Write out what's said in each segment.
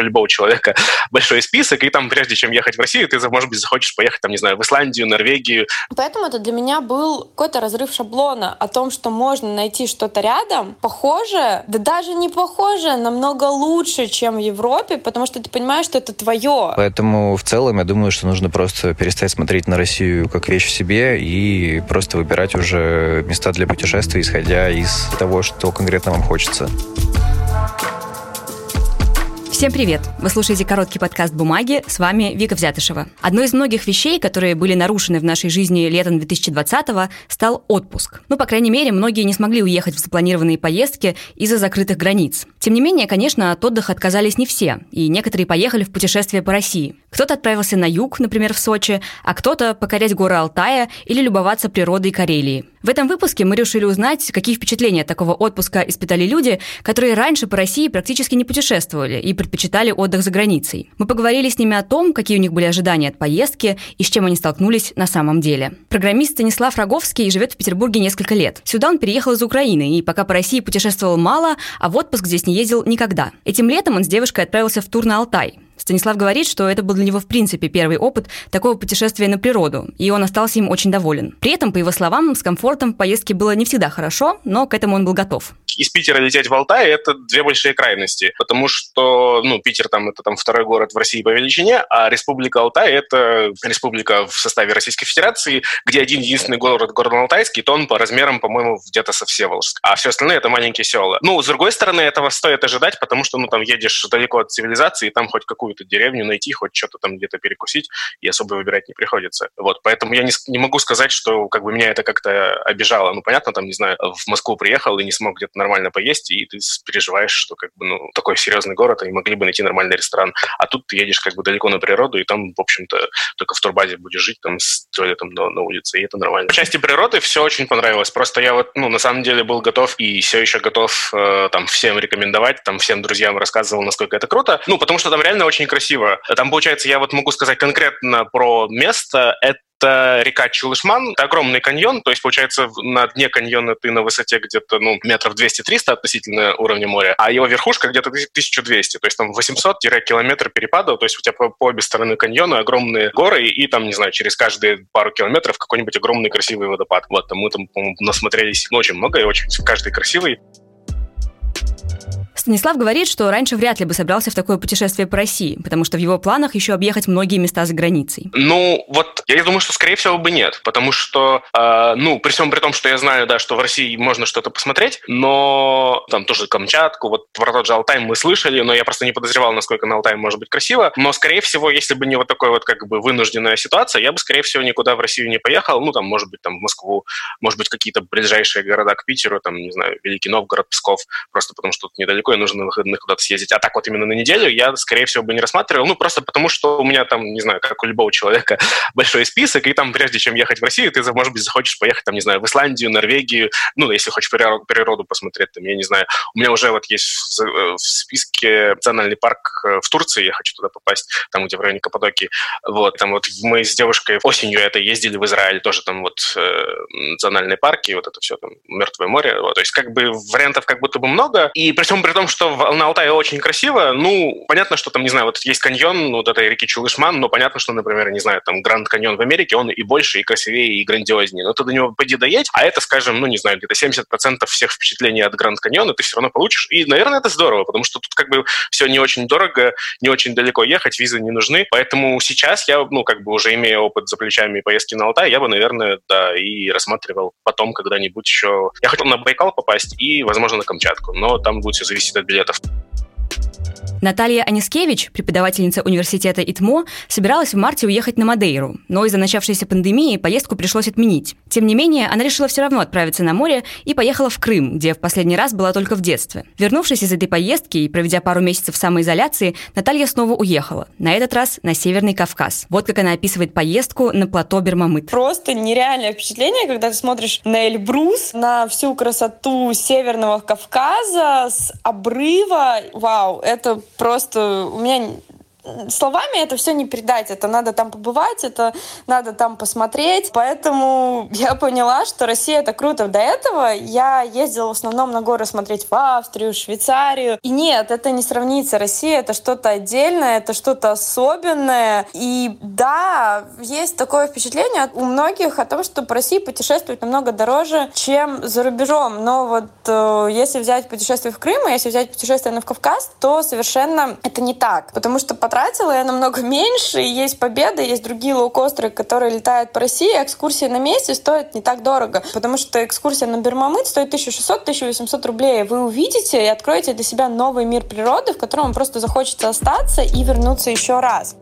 у любого человека, большой список, и там, прежде чем ехать в Россию, ты, может быть, захочешь поехать, там, не знаю, в Исландию, Норвегию. Поэтому это для меня был какой-то разрыв шаблона о том, что можно найти что-то рядом, похожее, да даже не похожее, намного лучше, чем в Европе, потому что ты понимаешь, что это твое. Поэтому в целом я думаю, что нужно просто перестать смотреть на Россию как вещь в себе и просто выбирать уже места для путешествий, исходя из того, что конкретно вам хочется. Всем привет! Вы слушаете короткий подкаст «Бумаги». С вами Вика Взятышева. Одной из многих вещей, которые были нарушены в нашей жизни летом 2020-го, стал отпуск. Ну, по крайней мере, многие не смогли уехать в запланированные поездки из-за закрытых границ. Тем не менее, конечно, от отдыха отказались не все, и некоторые поехали в путешествие по России. Кто-то отправился на юг, например, в Сочи, а кто-то покорять горы Алтая или любоваться природой Карелии. В этом выпуске мы решили узнать, какие впечатления такого отпуска испытали люди, которые раньше по России практически не путешествовали и предпочитали отдых за границей. Мы поговорили с ними о том, какие у них были ожидания от поездки и с чем они столкнулись на самом деле. Программист Станислав Роговский живет в Петербурге несколько лет. Сюда он переехал из Украины и пока по России путешествовал мало, а в отпуск здесь не ездил никогда. Этим летом он с девушкой отправился в тур на Алтай. Станислав говорит, что это был для него в принципе первый опыт такого путешествия на природу, и он остался им очень доволен. При этом, по его словам, с комфортом в поездке было не всегда хорошо, но к этому он был готов из Питера лететь в Алтай – это две большие крайности, потому что, ну, Питер там это там второй город в России по величине, а Республика Алтай – это республика в составе Российской Федерации, где один единственный город, город Алтайский, то он по размерам, по-моему, где-то со Всеволожск, а все остальные – это маленькие села. Ну, с другой стороны, этого стоит ожидать, потому что, ну, там едешь далеко от цивилизации, и там хоть какую-то деревню найти, хоть что-то там где-то перекусить, и особо выбирать не приходится. Вот, поэтому я не, не могу сказать, что как бы меня это как-то обижало. Ну, понятно, там, не знаю, в Москву приехал и не смог где-то нормально поесть, и ты переживаешь, что как бы, ну, такой серьезный город, и могли бы найти нормальный ресторан. А тут ты едешь как бы далеко на природу, и там, в общем-то, только в турбазе будешь жить, там, с туалетом на, на улице, и это нормально. В части природы все очень понравилось. Просто я вот, ну, на самом деле был готов и все еще готов э, там всем рекомендовать, там всем друзьям рассказывал, насколько это круто. Ну, потому что там реально очень красиво. Там, получается, я вот могу сказать конкретно про место. Это это река Чулышман, это огромный каньон, то есть, получается, на дне каньона ты на высоте где-то, ну, метров 200-300 относительно уровня моря, а его верхушка где-то 1200, то есть там 800-километр перепадов, то есть у тебя по, обе стороны каньона огромные горы, и там, не знаю, через каждые пару километров какой-нибудь огромный красивый водопад. Вот, там мы там, по-моему, насмотрелись ну, очень много, и очень каждый красивый. Станислав говорит, что раньше вряд ли бы собрался в такое путешествие по России, потому что в его планах еще объехать многие места за границей. Ну, вот я думаю, что скорее всего бы нет, потому что, э, ну, при всем при том, что я знаю, да, что в России можно что-то посмотреть, но там тоже Камчатку, вот про тот же Алтай мы слышали, но я просто не подозревал, насколько на Алтай может быть красиво, но, скорее всего, если бы не вот такой вот как бы вынужденная ситуация, я бы, скорее всего, никуда в Россию не поехал, ну, там, может быть, там, в Москву, может быть, какие-то ближайшие города к Питеру, там, не знаю, Великий Новгород, Псков, просто потому что тут недалеко, такое, нужно на выходных куда-то съездить. А так вот именно на неделю я, скорее всего, бы не рассматривал. Ну, просто потому что у меня там, не знаю, как у любого человека, большой список, и там, прежде чем ехать в Россию, ты, может быть, захочешь поехать, там, не знаю, в Исландию, Норвегию, ну, если хочешь природу, природу посмотреть, там, я не знаю. У меня уже вот есть в, в списке национальный парк э, в Турции, я хочу туда попасть, там, где в районе Каппадокии. Вот, там вот мы с девушкой осенью это ездили в Израиль, тоже там вот э, национальные парки, вот это все там, Мертвое море. Вот, то есть как бы вариантов как будто бы много. И при всем при том, что на Алтае очень красиво. Ну, понятно, что там, не знаю, вот есть каньон вот этой реки Чулышман, но понятно, что, например, не знаю, там Гранд Каньон в Америке, он и больше, и красивее, и грандиознее. Но ты до него пойди доедь, а это, скажем, ну, не знаю, где-то 70% всех впечатлений от Гранд Каньона ты все равно получишь. И, наверное, это здорово, потому что тут как бы все не очень дорого, не очень далеко ехать, визы не нужны. Поэтому сейчас я, ну, как бы уже имея опыт за плечами поездки на Алтай, я бы, наверное, да, и рассматривал потом когда-нибудь еще... Я хотел на Байкал попасть и, возможно, на Камчатку, но там будет все зависеть от билетов. Наталья Анискевич, преподавательница университета ИТМО, собиралась в марте уехать на Мадейру, но из-за начавшейся пандемии поездку пришлось отменить. Тем не менее, она решила все равно отправиться на море и поехала в Крым, где в последний раз была только в детстве. Вернувшись из этой поездки и проведя пару месяцев самоизоляции, Наталья снова уехала, на этот раз на Северный Кавказ. Вот как она описывает поездку на плато Бермамыт. Просто нереальное впечатление, когда ты смотришь на Эльбрус, на всю красоту Северного Кавказа с обрыва. Вау, это просто у меня словами это все не передать. Это надо там побывать, это надо там посмотреть. Поэтому я поняла, что Россия это круто. До этого я ездила в основном на горы смотреть в Австрию, Швейцарию. И нет, это не сравнится. Россия это что-то отдельное, это что-то особенное. И да, есть такое впечатление у многих о том, что по России путешествовать намного дороже, чем за рубежом. Но вот э, если взять путешествие в Крым, если взять путешествие на Кавказ, то совершенно это не так. Потому что потратила я намного меньше, и есть победы, есть другие лоукостеры, которые летают по России, экскурсия на месте стоит не так дорого, потому что экскурсия на Бермамыт стоит 1600-1800 рублей. Вы увидите и откроете для себя новый мир природы, в котором вам просто захочется остаться и вернуться еще раз.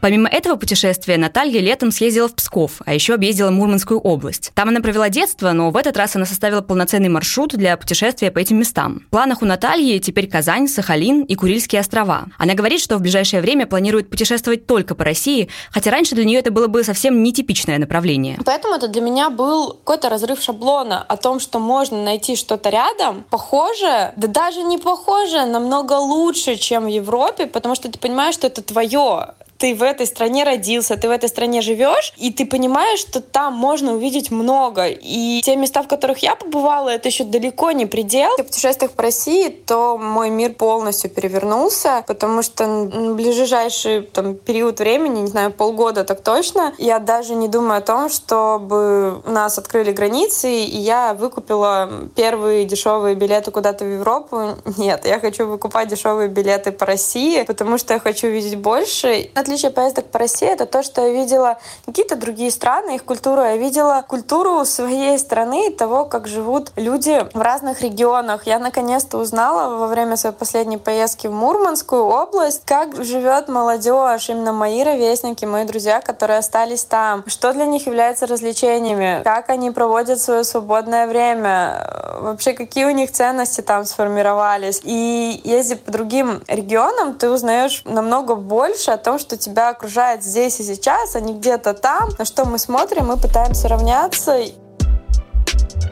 Помимо этого путешествия, Наталья летом съездила в Псков, а еще объездила Мурманскую область. Там она провела детство, но в этот раз она составила полноценный маршрут для путешествия по этим местам. В планах у Натальи теперь Казань, Сахалин и Курильские острова. Она говорит, что в ближайшее время планирует путешествовать только по России, хотя раньше для нее это было бы совсем нетипичное направление. Поэтому это для меня был какой-то разрыв шаблона о том, что можно найти что-то рядом, похожее, да даже не похожее, намного лучше, чем в Европе, потому что ты понимаешь, что это твое ты в этой стране родился, ты в этой стране живешь, и ты понимаешь, что там можно увидеть много. И те места, в которых я побывала, это еще далеко не предел. В путешествиях по России, то мой мир полностью перевернулся, потому что в ближайший там, период времени, не знаю, полгода так точно, я даже не думаю о том, чтобы нас открыли границы, и я выкупила первые дешевые билеты куда-то в Европу. Нет, я хочу выкупать дешевые билеты по России, потому что я хочу видеть больше отличие поездок по России это то, что я видела какие-то другие страны, их культуру. Я видела культуру своей страны и того, как живут люди в разных регионах. Я наконец-то узнала во время своей последней поездки в Мурманскую область, как живет молодежь, именно мои ровесники, мои друзья, которые остались там, что для них является развлечениями, как они проводят свое свободное время, вообще какие у них ценности там сформировались. И ездя по другим регионам, ты узнаешь намного больше о том, что тебя окружает здесь и сейчас, а не где-то там, на что мы смотрим, мы пытаемся равняться.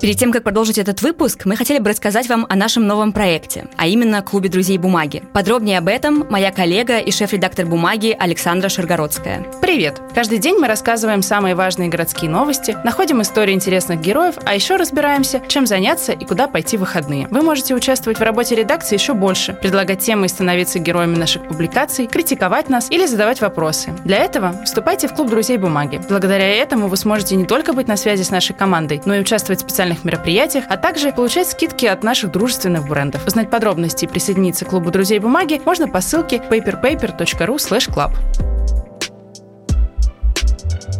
Перед тем, как продолжить этот выпуск, мы хотели бы рассказать вам о нашем новом проекте, а именно Клубе друзей бумаги. Подробнее об этом моя коллега и шеф-редактор бумаги Александра Шаргородская. Привет! Каждый день мы рассказываем самые важные городские новости, находим истории интересных героев, а еще разбираемся, чем заняться и куда пойти в выходные. Вы можете участвовать в работе редакции еще больше, предлагать темы и становиться героями наших публикаций, критиковать нас или задавать вопросы. Для этого вступайте в Клуб друзей бумаги. Благодаря этому вы сможете не только быть на связи с нашей командой, но и участвовать в специальных мероприятиях, а также получать скидки от наших дружественных брендов. Узнать подробности и присоединиться к клубу друзей бумаги можно по ссылке paperpaper.ru club.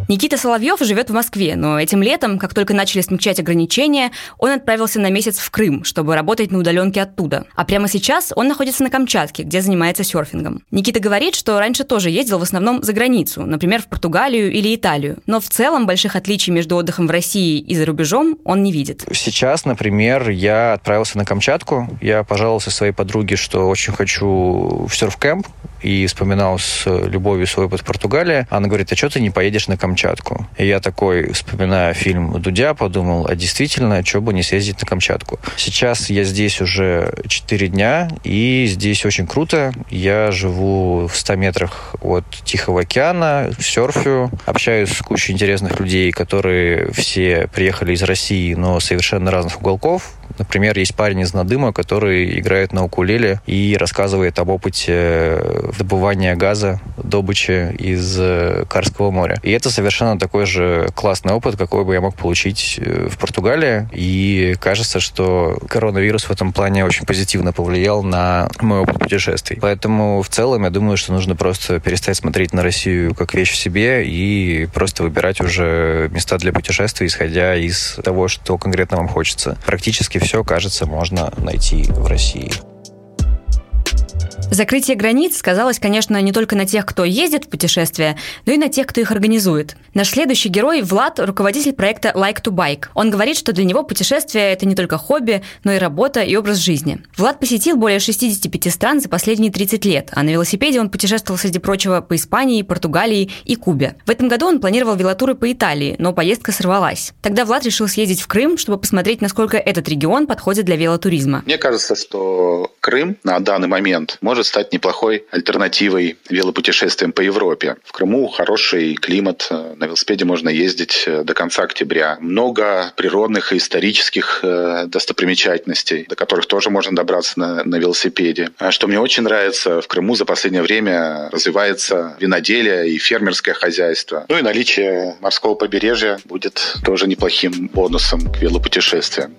Никита Соловьев живет в Москве, но этим летом, как только начали смягчать ограничения, он отправился на месяц в Крым, чтобы работать на удаленке оттуда. А прямо сейчас он находится на Камчатке, где занимается серфингом. Никита говорит, что раньше тоже ездил в основном за границу, например, в Португалию или Италию. Но в целом больших отличий между отдыхом в России и за рубежом он не видит. Сейчас, например, я отправился на Камчатку. Я пожаловался своей подруге, что очень хочу в серф-кэмп и вспоминал с любовью свой опыт в Португалии. Она говорит, а что ты не поедешь на Камчатку? Камчатку. И я такой, вспоминая фильм Дудя, подумал, а действительно, что бы не съездить на Камчатку. Сейчас я здесь уже 4 дня, и здесь очень круто. Я живу в 100 метрах от Тихого океана, серфю, общаюсь с кучей интересных людей, которые все приехали из России, но совершенно разных уголков. Например, есть парень из Надыма, который играет на укулеле и рассказывает об опыте добывания газа, добычи из э, Карского моря. И это совершенно такой же классный опыт, какой бы я мог получить э, в Португалии. И кажется, что коронавирус в этом плане очень позитивно повлиял на мой опыт путешествий. Поэтому в целом я думаю, что нужно просто перестать смотреть на Россию как вещь в себе и просто выбирать уже места для путешествий, исходя из того, что конкретно вам хочется. Практически все, кажется, можно найти в России. Закрытие границ сказалось, конечно, не только на тех, кто ездит в путешествия, но и на тех, кто их организует. Наш следующий герой – Влад, руководитель проекта Like to Bike. Он говорит, что для него путешествие – это не только хобби, но и работа и образ жизни. Влад посетил более 65 стран за последние 30 лет, а на велосипеде он путешествовал, среди прочего, по Испании, Португалии и Кубе. В этом году он планировал велотуры по Италии, но поездка сорвалась. Тогда Влад решил съездить в Крым, чтобы посмотреть, насколько этот регион подходит для велотуризма. Мне кажется, что Крым на данный момент инструмент может стать неплохой альтернативой велопутешествиям по Европе. В Крыму хороший климат, на велосипеде можно ездить до конца октября. Много природных и исторических достопримечательностей, до которых тоже можно добраться на, на велосипеде. А что мне очень нравится, в Крыму за последнее время развивается виноделие и фермерское хозяйство. Ну и наличие морского побережья будет тоже неплохим бонусом к велопутешествиям.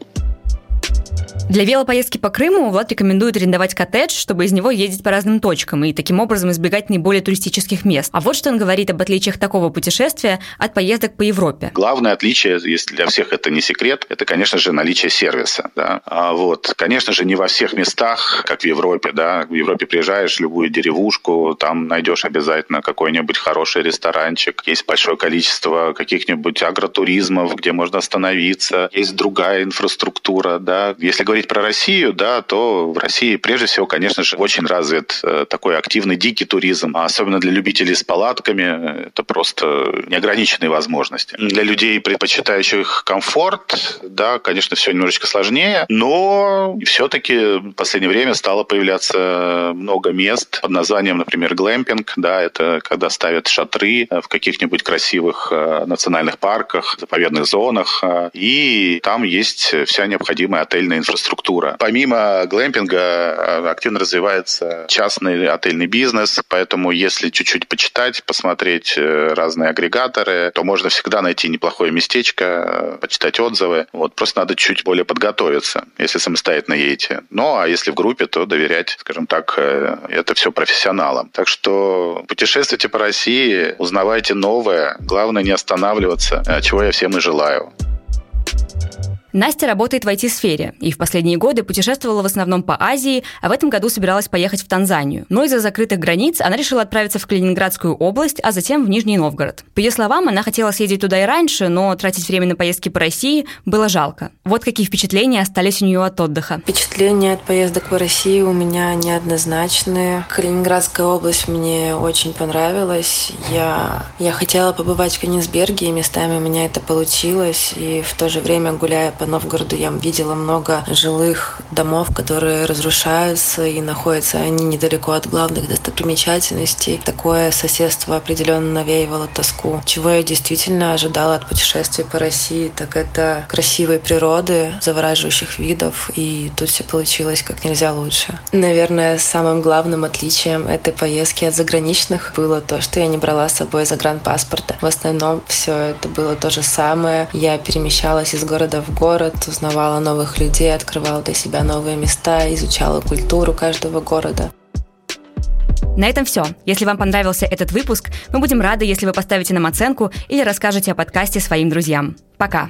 Для велопоездки по Крыму Влад рекомендует арендовать коттедж, чтобы из него ездить по разным точкам и таким образом избегать наиболее туристических мест. А вот что он говорит об отличиях такого путешествия от поездок по Европе. Главное отличие, если для всех это не секрет, это, конечно же, наличие сервиса. Да? А вот, конечно же, не во всех местах, как в Европе. Да? В Европе приезжаешь в любую деревушку, там найдешь обязательно какой-нибудь хороший ресторанчик. Есть большое количество каких-нибудь агротуризмов, где можно остановиться. Есть другая инфраструктура. Да? Если говорить про Россию, да, то в России прежде всего, конечно же, очень развит э, такой активный дикий туризм, а особенно для любителей с палатками. Это просто неограниченные возможности. Для людей, предпочитающих комфорт, да, конечно, все немножечко сложнее, но все-таки в последнее время стало появляться много мест под названием, например, глэмпинг, да, это когда ставят шатры в каких-нибудь красивых э, национальных парках, заповедных зонах, э, и там есть вся необходимая отельная инфраструктура инфраструктура. Помимо глэмпинга э, активно развивается частный отельный бизнес, поэтому если чуть-чуть почитать, посмотреть э, разные агрегаторы, то можно всегда найти неплохое местечко, э, почитать отзывы. Вот просто надо чуть более подготовиться, если самостоятельно едете. Ну, а если в группе, то доверять, скажем так, это все профессионалам. Так что путешествуйте по России, узнавайте новое, главное не останавливаться, чего я всем и желаю. Настя работает в IT-сфере и в последние годы путешествовала в основном по Азии, а в этом году собиралась поехать в Танзанию. Но из-за закрытых границ она решила отправиться в Калининградскую область, а затем в Нижний Новгород. По ее словам, она хотела съездить туда и раньше, но тратить время на поездки по России было жалко. Вот какие впечатления остались у нее от отдыха. Впечатления от поездок по России у меня неоднозначные. Калининградская область мне очень понравилась. Я, я хотела побывать в Кенигсберге, и местами у меня это получилось. И в то же время, гуляя по Новгороду я видела много жилых домов, которые разрушаются и находятся они недалеко от главных достопримечательностей. Такое соседство определенно навеивало тоску. Чего я действительно ожидала от путешествий по России, так это красивой природы, завораживающих видов, и тут все получилось как нельзя лучше. Наверное, самым главным отличием этой поездки от заграничных было то, что я не брала с собой загранпаспорта. В основном все это было то же самое. Я перемещалась из города в город, город, узнавала новых людей, открывала для себя новые места, изучала культуру каждого города. На этом все. Если вам понравился этот выпуск, мы будем рады, если вы поставите нам оценку или расскажете о подкасте своим друзьям. Пока!